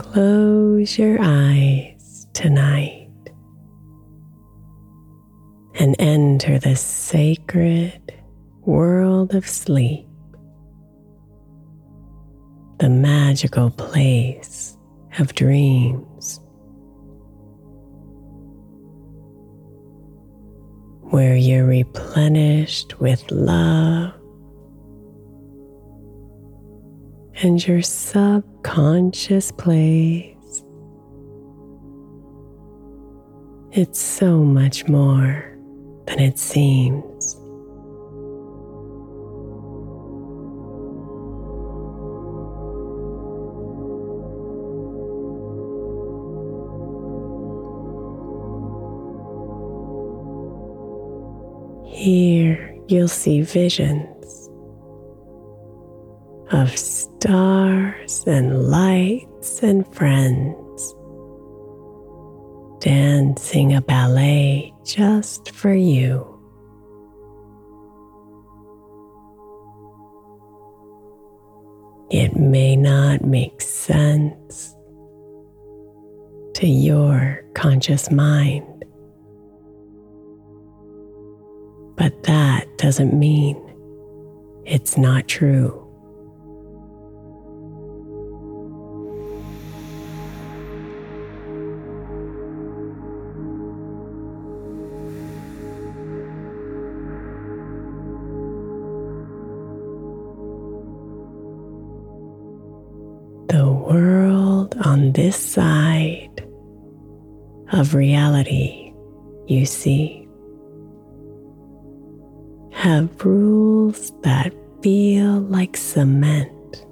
Close your eyes tonight and enter the sacred world of sleep, the magical place of dreams, where you're replenished with love and your subconscious place. It's so much more than it seems. Here you'll see visions of stars and lights and friends dancing a ballet just for you. It may not make sense to your conscious mind, but that doesn't mean it's not true. The world on this side of reality you see have rules that feel like cement.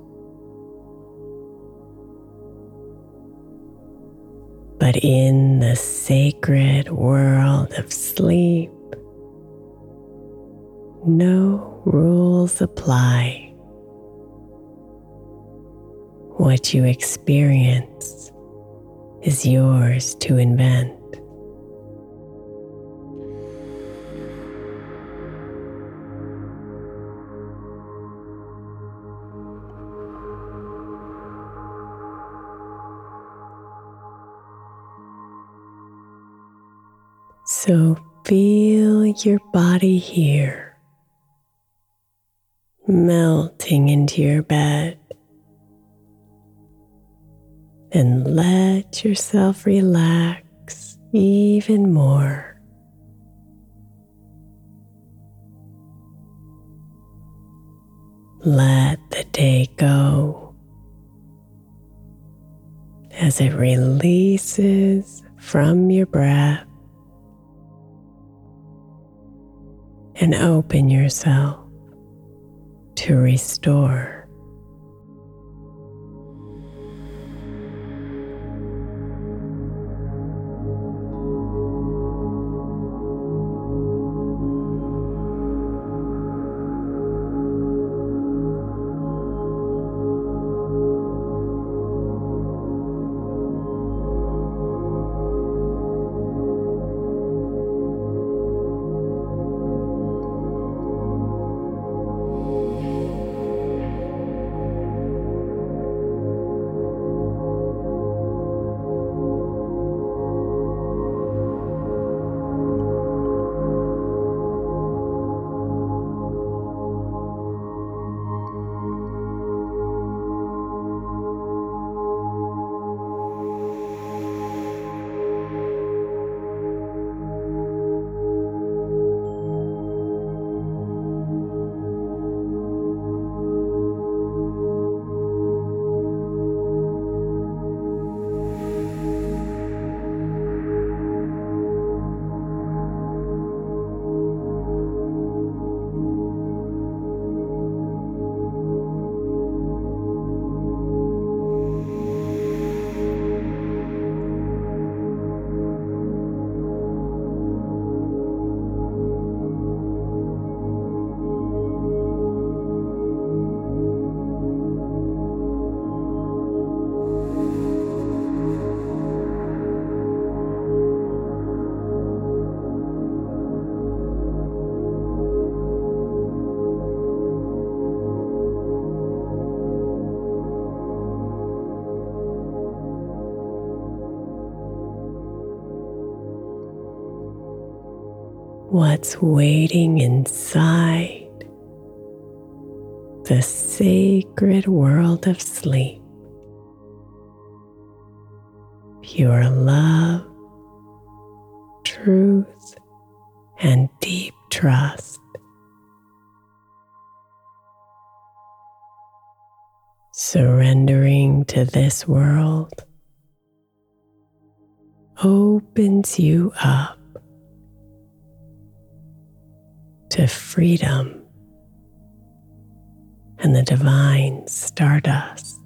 But in the sacred world of sleep, no rules apply. What you experience is yours to invent. So feel your body here, melting into your bed. And let yourself relax even more. Let the day go as it releases from your breath and open yourself to restore. What's waiting inside the sacred world of sleep. Pure love, truth, and deep trust. Surrendering to this world opens you up to freedom and the divine stardust.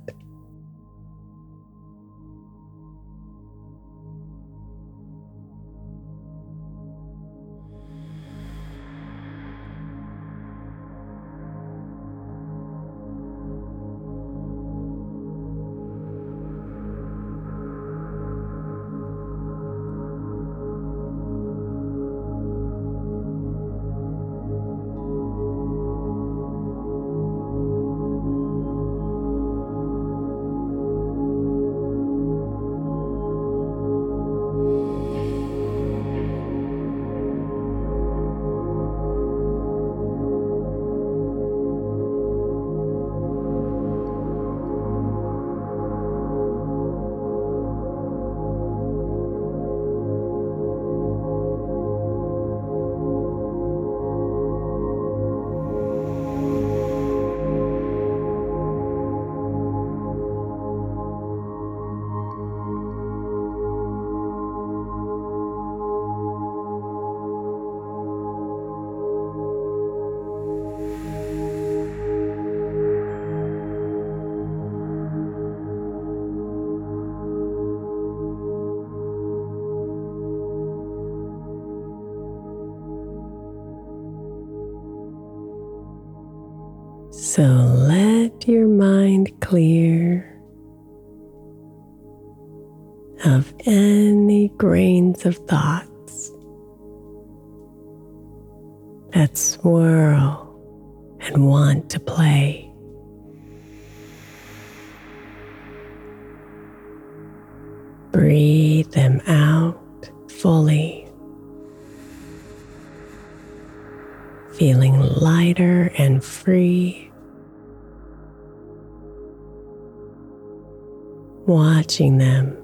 Clear of any grains of thoughts that swirl and want to play. Breathe them out fully feeling lighter and free. Watching them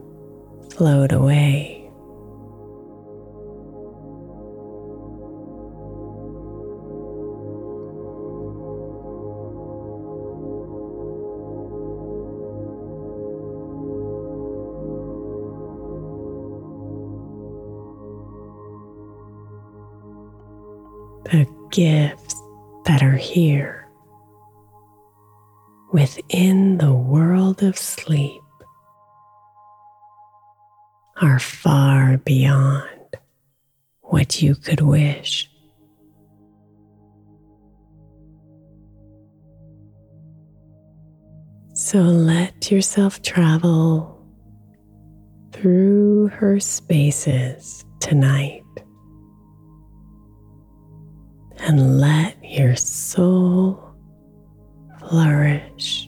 float away. the gifts that are here within the world of sleep are far beyond what you could wish. So let yourself travel through her spaces tonight and let your soul flourish.